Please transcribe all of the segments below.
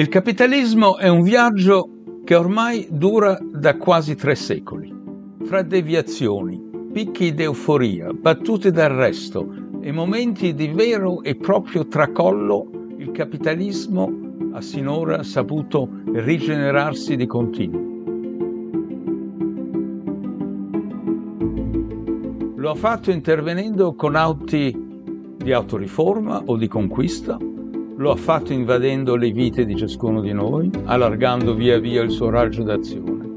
Il capitalismo è un viaggio che ormai dura da quasi tre secoli. Fra deviazioni, picchi d'euforia, battute d'arresto e momenti di vero e proprio tracollo, il capitalismo ha sinora saputo rigenerarsi di continuo. Lo ha fatto intervenendo con atti di autoriforma o di conquista, lo ha fatto invadendo le vite di ciascuno di noi, allargando via via il suo raggio d'azione.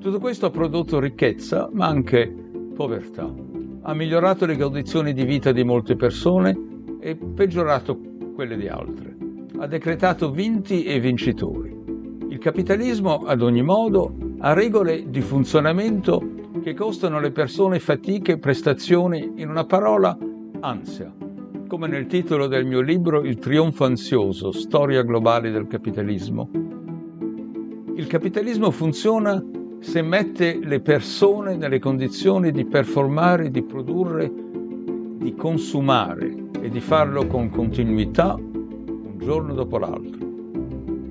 Tutto questo ha prodotto ricchezza, ma anche povertà. Ha migliorato le condizioni di vita di molte persone e peggiorato quelle di altre. Ha decretato vinti e vincitori. Il capitalismo, ad ogni modo, ha regole di funzionamento che costano alle persone fatiche e prestazioni, in una parola, ansia. Come nel titolo del mio libro Il trionfo ansioso, storia globale del capitalismo. Il capitalismo funziona se mette le persone nelle condizioni di performare, di produrre, di consumare e di farlo con continuità un giorno dopo l'altro.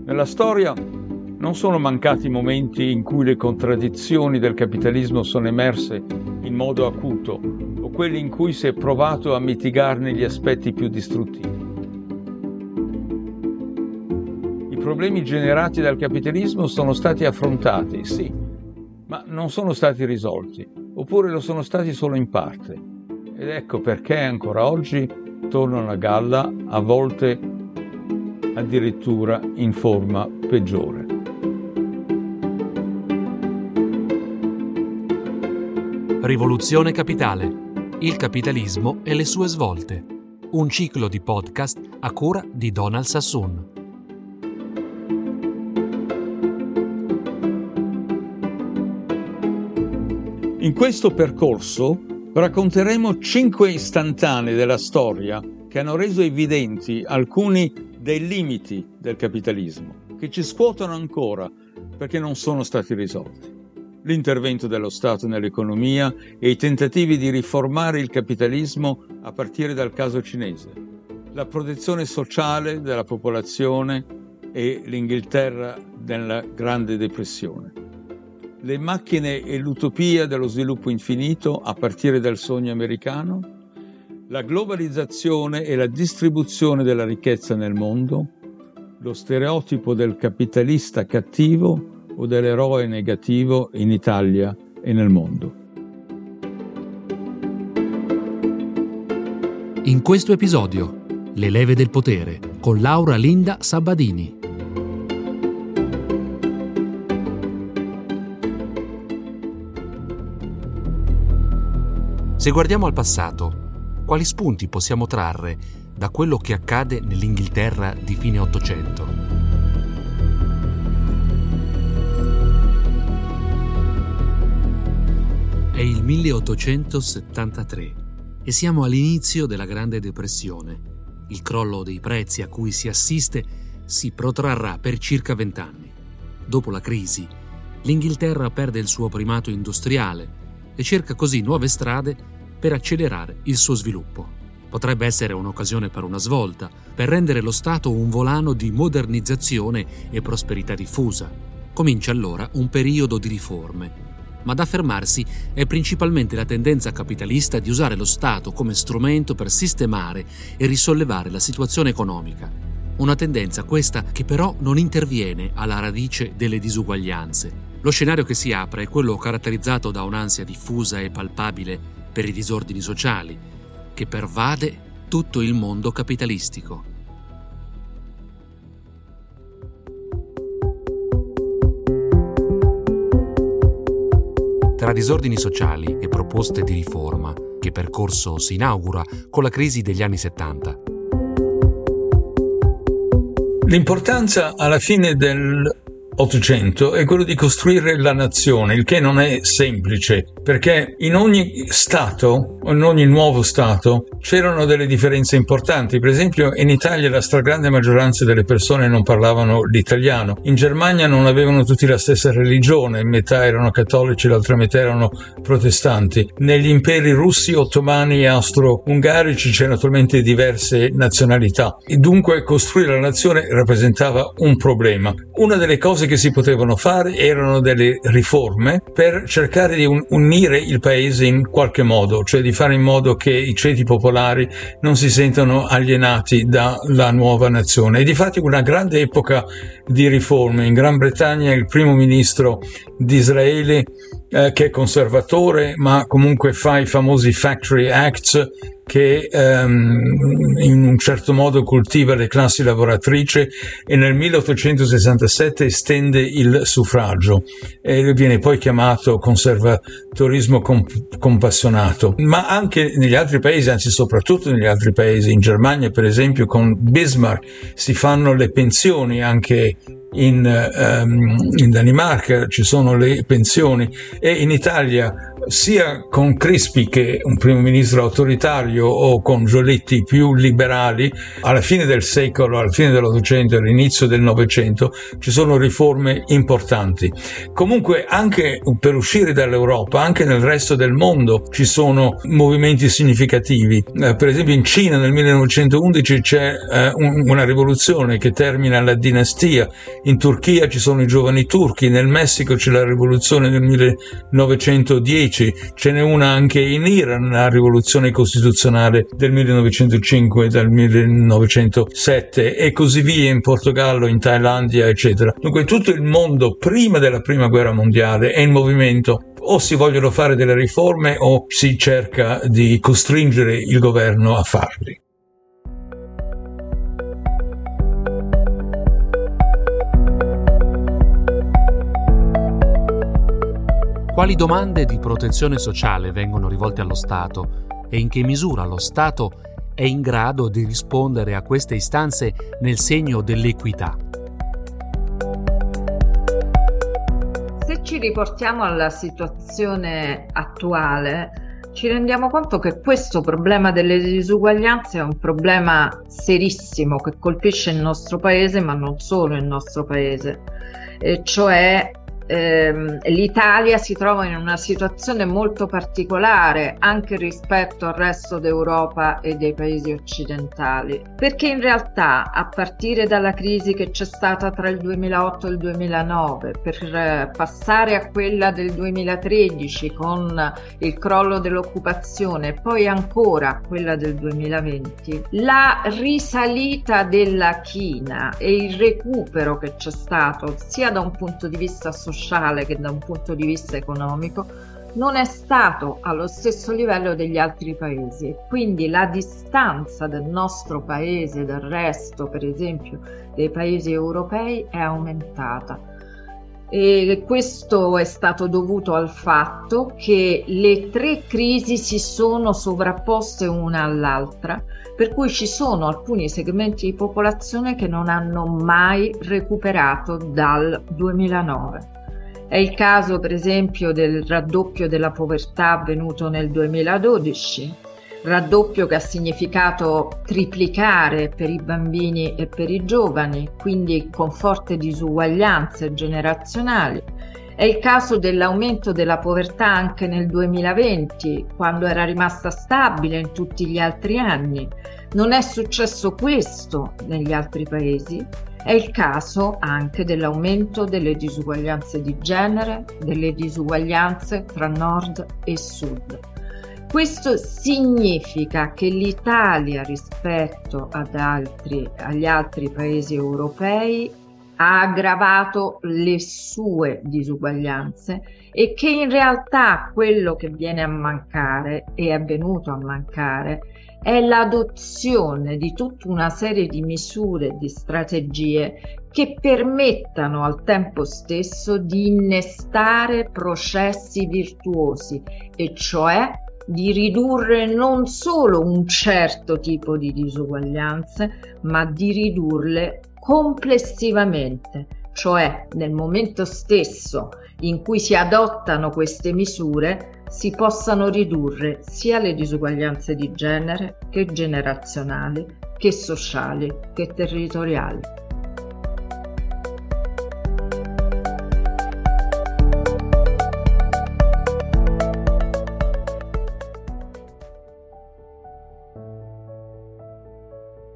Nella storia non sono mancati momenti in cui le contraddizioni del capitalismo sono emerse in modo acuto quelli in cui si è provato a mitigarne gli aspetti più distruttivi. I problemi generati dal capitalismo sono stati affrontati, sì, ma non sono stati risolti, oppure lo sono stati solo in parte. Ed ecco perché ancora oggi tornano a galla, a volte addirittura in forma peggiore. Rivoluzione Capitale. Il capitalismo e le sue svolte. Un ciclo di podcast a cura di Donald Sassoon. In questo percorso racconteremo cinque istantanee della storia che hanno reso evidenti alcuni dei limiti del capitalismo, che ci scuotono ancora perché non sono stati risolti l'intervento dello Stato nell'economia e i tentativi di riformare il capitalismo a partire dal caso cinese, la protezione sociale della popolazione e l'Inghilterra nella Grande Depressione, le macchine e l'utopia dello sviluppo infinito a partire dal sogno americano, la globalizzazione e la distribuzione della ricchezza nel mondo, lo stereotipo del capitalista cattivo o dell'eroe negativo in Italia e nel mondo. In questo episodio, Le leve del potere con Laura Linda Sabadini. Se guardiamo al passato, quali spunti possiamo trarre da quello che accade nell'Inghilterra di fine Ottocento? È il 1873 e siamo all'inizio della Grande Depressione. Il crollo dei prezzi a cui si assiste si protrarrà per circa vent'anni. Dopo la crisi, l'Inghilterra perde il suo primato industriale e cerca così nuove strade per accelerare il suo sviluppo. Potrebbe essere un'occasione per una svolta, per rendere lo Stato un volano di modernizzazione e prosperità diffusa. Comincia allora un periodo di riforme ma ad affermarsi è principalmente la tendenza capitalista di usare lo Stato come strumento per sistemare e risollevare la situazione economica. Una tendenza questa che però non interviene alla radice delle disuguaglianze. Lo scenario che si apre è quello caratterizzato da un'ansia diffusa e palpabile per i disordini sociali, che pervade tutto il mondo capitalistico. Disordini sociali e proposte di riforma, che percorso si inaugura con la crisi degli anni 70. L'importanza alla fine del Ottocento è quello di costruire la nazione, il che non è semplice, perché in ogni Stato, in ogni nuovo Stato, c'erano delle differenze importanti. Per esempio, in Italia la stragrande maggioranza delle persone non parlavano l'italiano. In Germania non avevano tutti la stessa religione, metà erano cattolici, l'altra metà erano protestanti. Negli imperi russi, ottomani e austro-ungarici c'erano naturalmente diverse nazionalità. E dunque costruire la nazione rappresentava un problema. Una delle cose che si potevano fare erano delle riforme per cercare di unire il paese in qualche modo, cioè di fare in modo che i ceti popolari non si sentano alienati dalla nuova nazione. E di fatti una grande epoca di riforme. In Gran Bretagna il primo ministro di Israele eh, che è conservatore ma comunque fa i famosi Factory Acts che ehm, in un certo modo coltiva le classi lavoratrici e nel 1867 estende il suffragio e viene poi chiamato conservatorismo comp- compassionato. Ma anche negli altri paesi, anzi soprattutto negli altri paesi, in Germania per esempio con Bismarck si fanno le pensioni anche in, um, in, Danimarca ci sono le pensioni e in Italia sia con Crispi che un primo ministro autoritario o con Giolitti più liberali alla fine del secolo, alla fine dell'Ottocento e all'inizio del Novecento ci sono riforme importanti. Comunque anche per uscire dall'Europa, anche nel resto del mondo ci sono movimenti significativi. Eh, per esempio in Cina nel 1911 c'è eh, un, una rivoluzione che termina la dinastia in Turchia ci sono i giovani turchi, nel Messico c'è la rivoluzione del 1910, ce n'è una anche in Iran, la rivoluzione costituzionale del 1905 e del 1907 e così via in Portogallo, in Thailandia, eccetera. Dunque tutto il mondo prima della prima guerra mondiale è in movimento o si vogliono fare delle riforme o si cerca di costringere il governo a farli. Quali domande di protezione sociale vengono rivolte allo Stato e in che misura lo Stato è in grado di rispondere a queste istanze nel segno dell'equità? Se ci riportiamo alla situazione attuale, ci rendiamo conto che questo problema delle disuguaglianze è un problema serissimo che colpisce il nostro paese, ma non solo il nostro paese, e cioè ehm, l'Italia si trova in una situazione molto particolare anche rispetto al resto d'Europa e dei paesi occidentali, perché in realtà a partire dalla crisi che c'è stata tra il 2008 e il 2009, per eh, passare a quella del 2013 con il crollo dell'occupazione e poi ancora quella del 2020, la risalita della china e il recupero che c'è stato sia da un punto di vista sociale sociale che da un punto di vista economico non è stato allo stesso livello degli altri paesi e quindi la distanza del nostro paese dal resto, per esempio, dei paesi europei è aumentata. E questo è stato dovuto al fatto che le tre crisi si sono sovrapposte una all'altra, per cui ci sono alcuni segmenti di popolazione che non hanno mai recuperato dal 2009. È il caso per esempio del raddoppio della povertà avvenuto nel 2012, raddoppio che ha significato triplicare per i bambini e per i giovani, quindi con forti disuguaglianze generazionali. È il caso dell'aumento della povertà anche nel 2020, quando era rimasta stabile in tutti gli altri anni. Non è successo questo negli altri paesi è il caso anche dell'aumento delle disuguaglianze di genere, delle disuguaglianze tra nord e sud. Questo significa che l'Italia rispetto altri, agli altri paesi europei ha aggravato le sue disuguaglianze e che in realtà quello che viene a mancare e è venuto a mancare è l'adozione di tutta una serie di misure e di strategie che permettano al tempo stesso di innestare processi virtuosi, e cioè di ridurre non solo un certo tipo di disuguaglianze, ma di ridurle complessivamente cioè nel momento stesso in cui si adottano queste misure si possano ridurre sia le disuguaglianze di genere che generazionali, che sociali, che territoriali.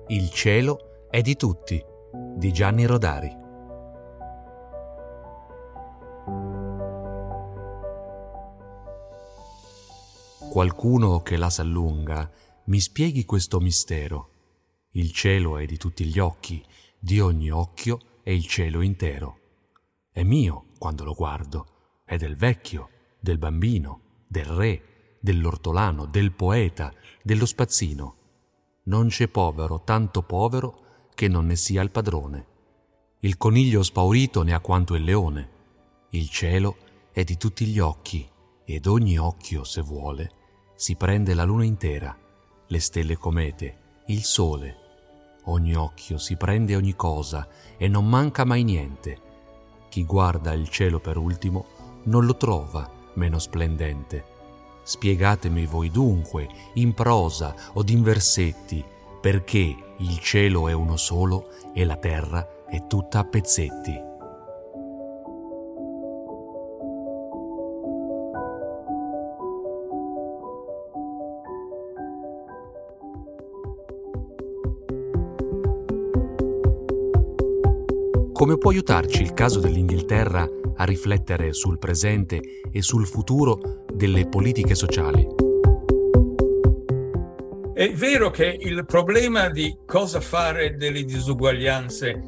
Il cielo è di tutti, di Gianni Rodari. Qualcuno che la s'allunga mi spieghi questo mistero. Il cielo è di tutti gli occhi, di ogni occhio è il cielo intero. È mio quando lo guardo, è del vecchio, del bambino, del re, dell'ortolano, del poeta, dello spazzino. Non c'è povero tanto povero che non ne sia il padrone. Il coniglio spaurito ne ha quanto il leone. Il cielo è di tutti gli occhi, ed ogni occhio, se vuole, si prende la luna intera, le stelle comete, il sole. Ogni occhio si prende ogni cosa e non manca mai niente. Chi guarda il cielo per ultimo non lo trova meno splendente. Spiegatemi voi dunque, in prosa o in versetti, perché il cielo è uno solo e la terra è tutta a pezzetti. Come può aiutarci il caso dell'Inghilterra a riflettere sul presente e sul futuro delle politiche sociali? È vero che il problema di cosa fare delle disuguaglianze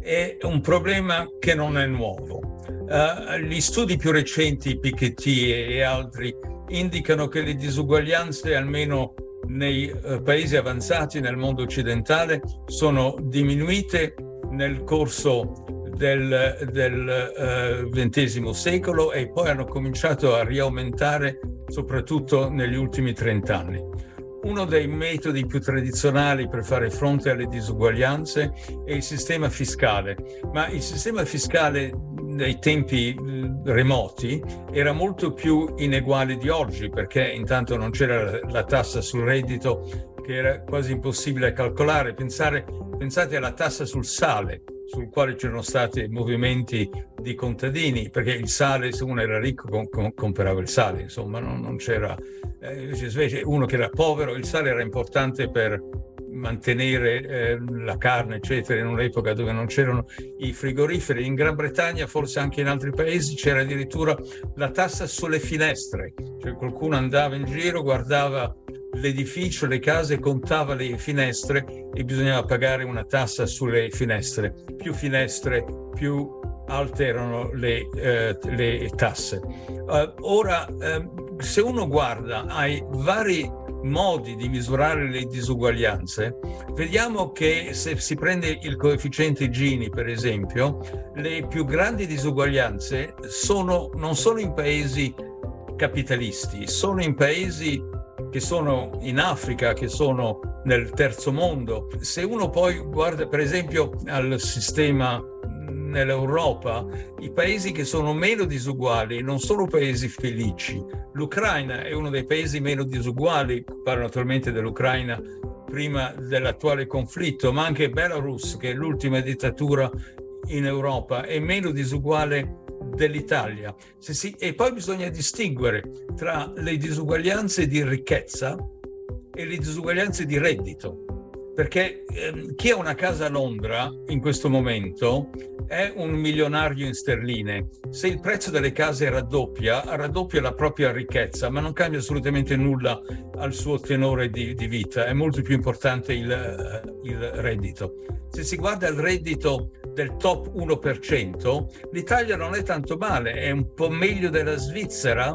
è un problema che non è nuovo. Uh, gli studi più recenti, Piketty e altri, indicano che le disuguaglianze, almeno nei uh, paesi avanzati nel mondo occidentale, sono diminuite nel corso del, del XX uh, secolo e poi hanno cominciato a riaumentare soprattutto negli ultimi 30 anni. Uno dei metodi più tradizionali per fare fronte alle disuguaglianze è il sistema fiscale, ma il sistema fiscale nei tempi remoti era molto più ineguale di oggi perché intanto non c'era la tassa sul reddito che era quasi impossibile calcolare. Pensare, pensate alla tassa sul sale, sul quale c'erano stati movimenti di contadini, perché il sale, se uno era ricco, com- com- comprava il sale, insomma, non, non c'era... Eh, invece uno che era povero, il sale era importante per mantenere eh, la carne, eccetera, in un'epoca dove non c'erano i frigoriferi. In Gran Bretagna, forse anche in altri paesi, c'era addirittura la tassa sulle finestre, cioè qualcuno andava in giro, guardava l'edificio, le case, contava le finestre e bisognava pagare una tassa sulle finestre. Più finestre, più alte erano le, eh, le tasse. Uh, ora, eh, se uno guarda ai vari modi di misurare le disuguaglianze, vediamo che se si prende il coefficiente Gini, per esempio, le più grandi disuguaglianze sono, non sono in paesi capitalisti, sono in paesi che sono in Africa, che sono nel terzo mondo. Se uno poi guarda per esempio al sistema nell'Europa, i paesi che sono meno disuguali non sono paesi felici. L'Ucraina è uno dei paesi meno disuguali, parlo naturalmente dell'Ucraina prima dell'attuale conflitto, ma anche Belarus, che è l'ultima dittatura in Europa, è meno disuguale dell'Italia. Si, e poi bisogna distinguere tra le disuguaglianze di ricchezza e le disuguaglianze di reddito, perché ehm, chi ha una casa a Londra in questo momento è un milionario in sterline. Se il prezzo delle case raddoppia, raddoppia la propria ricchezza, ma non cambia assolutamente nulla al suo tenore di, di vita. È molto più importante il, il reddito. Se si guarda il reddito del top 1%, l'Italia non è tanto male, è un po' meglio della Svizzera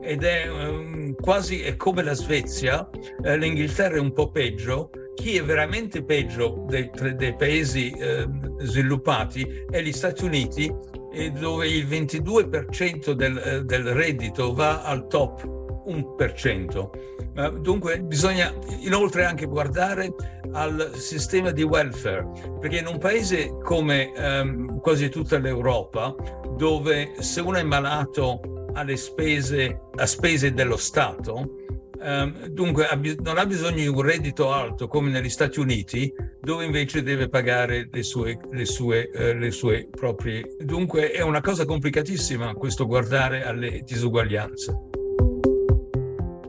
ed è um, quasi è come la Svezia, eh, l'Inghilterra è un po' peggio, chi è veramente peggio dei, dei paesi eh, sviluppati è gli Stati Uniti, dove il 22% del, eh, del reddito va al top 1%. Dunque bisogna inoltre anche guardare al sistema di welfare, perché in un paese come um, quasi tutta l'Europa, dove se uno è malato alle spese, a spese dello Stato, Um, dunque non ha bisogno di un reddito alto come negli Stati Uniti, dove invece deve pagare le sue, le sue, uh, le sue proprie. Dunque è una cosa complicatissima questo guardare alle disuguaglianze.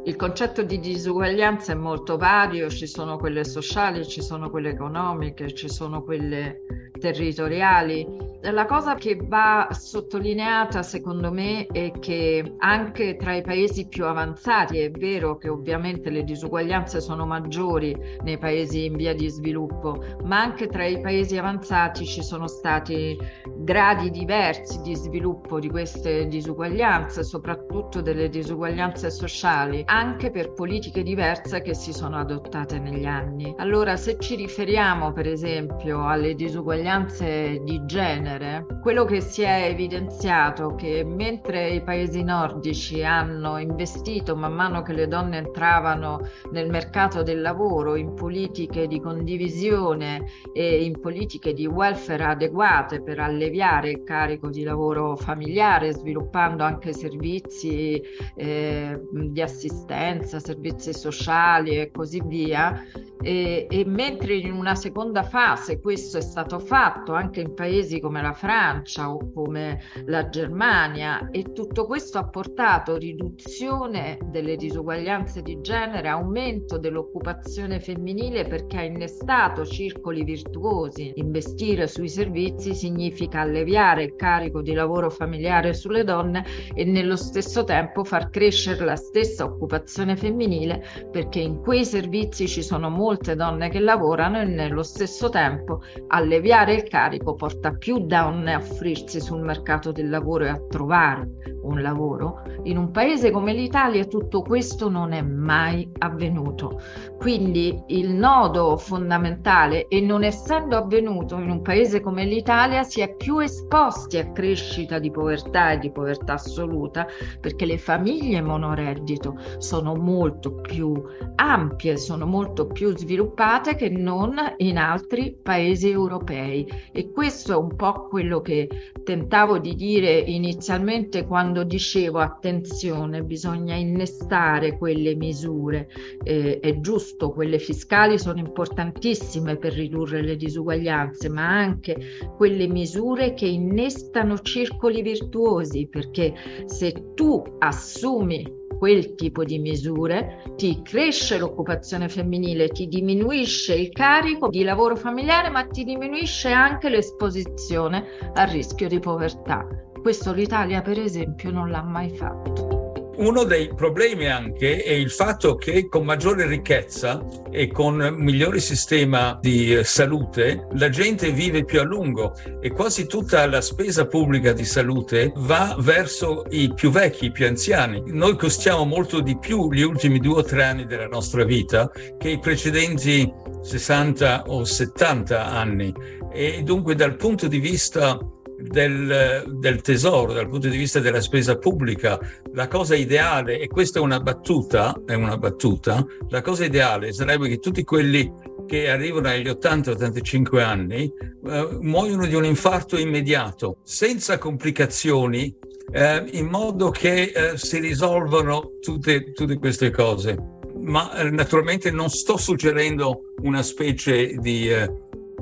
Il concetto di disuguaglianza è molto vario, ci sono quelle sociali, ci sono quelle economiche, ci sono quelle territoriali la cosa che va sottolineata secondo me è che anche tra i paesi più avanzati è vero che ovviamente le disuguaglianze sono maggiori nei paesi in via di sviluppo, ma anche tra i paesi avanzati ci sono stati gradi diversi di sviluppo di queste disuguaglianze, soprattutto delle disuguaglianze sociali, anche per politiche diverse che si sono adottate negli anni. Allora se ci riferiamo per esempio alle disuguaglianze di genere, genere, quello che si è evidenziato è che mentre i paesi nordici hanno investito man mano che le donne entravano nel mercato del lavoro in politiche di condivisione e in politiche di welfare adeguate per alleviare il carico di lavoro familiare, sviluppando anche servizi eh, di assistenza, servizi sociali e così via, e, e, mentre in una seconda fase questo è stato fatto anche in paesi come la Francia o come la Germania e tutto questo ha portato riduzione delle disuguaglianze di genere, aumento dell'occupazione femminile perché ha innestato circoli virtuosi. Investire sui servizi significa alleviare il carico di lavoro familiare sulle donne e nello stesso tempo far crescere la stessa occupazione femminile perché in quei servizi ci sono molti molte donne che lavorano e nello stesso tempo alleviare il carico porta più donne a offrirsi sul mercato del lavoro e a trovare un lavoro. In un paese come l'Italia tutto questo non è mai avvenuto. Quindi il nodo fondamentale e non essendo avvenuto in un paese come l'Italia si è più esposti a crescita di povertà e di povertà assoluta perché le famiglie monoreddito sono molto più ampie, sono molto più sviluppate che non in altri paesi europei e questo è un po' quello che tentavo di dire inizialmente quando dicevo attenzione bisogna innestare quelle misure eh, è giusto quelle fiscali sono importantissime per ridurre le disuguaglianze ma anche quelle misure che innestano circoli virtuosi perché se tu assumi quel tipo di misure, ti cresce l'occupazione femminile, ti diminuisce il carico di lavoro familiare, ma ti diminuisce anche l'esposizione al rischio di povertà. Questo l'Italia, per esempio, non l'ha mai fatto. Uno dei problemi anche è il fatto che con maggiore ricchezza e con migliore sistema di eh, salute la gente vive più a lungo e quasi tutta la spesa pubblica di salute va verso i più vecchi, i più anziani. Noi costiamo molto di più gli ultimi due o tre anni della nostra vita che i precedenti 60 o 70 anni e dunque dal punto di vista del, del, tesoro dal punto di vista della spesa pubblica, la cosa ideale, e questa è una battuta, è una battuta, la cosa ideale sarebbe che tutti quelli che arrivano agli 80-85 anni eh, muoiono di un infarto immediato, senza complicazioni, eh, in modo che eh, si risolvano tutte, tutte queste cose. Ma eh, naturalmente non sto suggerendo una specie di eh,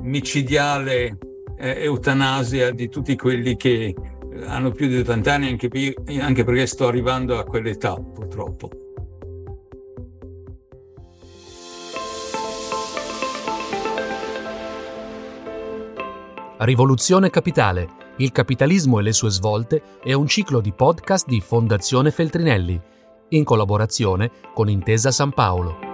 micidiale eh, eutanasia di tutti quelli che hanno più di 80 anni, anche, anche perché sto arrivando a quell'età purtroppo. Rivoluzione Capitale, il capitalismo e le sue svolte è un ciclo di podcast di Fondazione Feltrinelli, in collaborazione con Intesa San Paolo.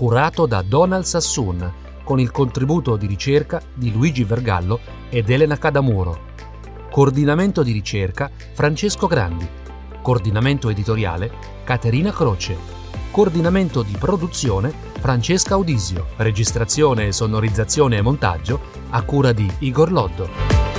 Curato da Donald Sassoon, con il contributo di ricerca di Luigi Vergallo ed Elena Cadamuro. Coordinamento di ricerca Francesco Grandi. Coordinamento editoriale Caterina Croce. Coordinamento di produzione Francesca Audisio. Registrazione, sonorizzazione e montaggio a cura di Igor Loddo.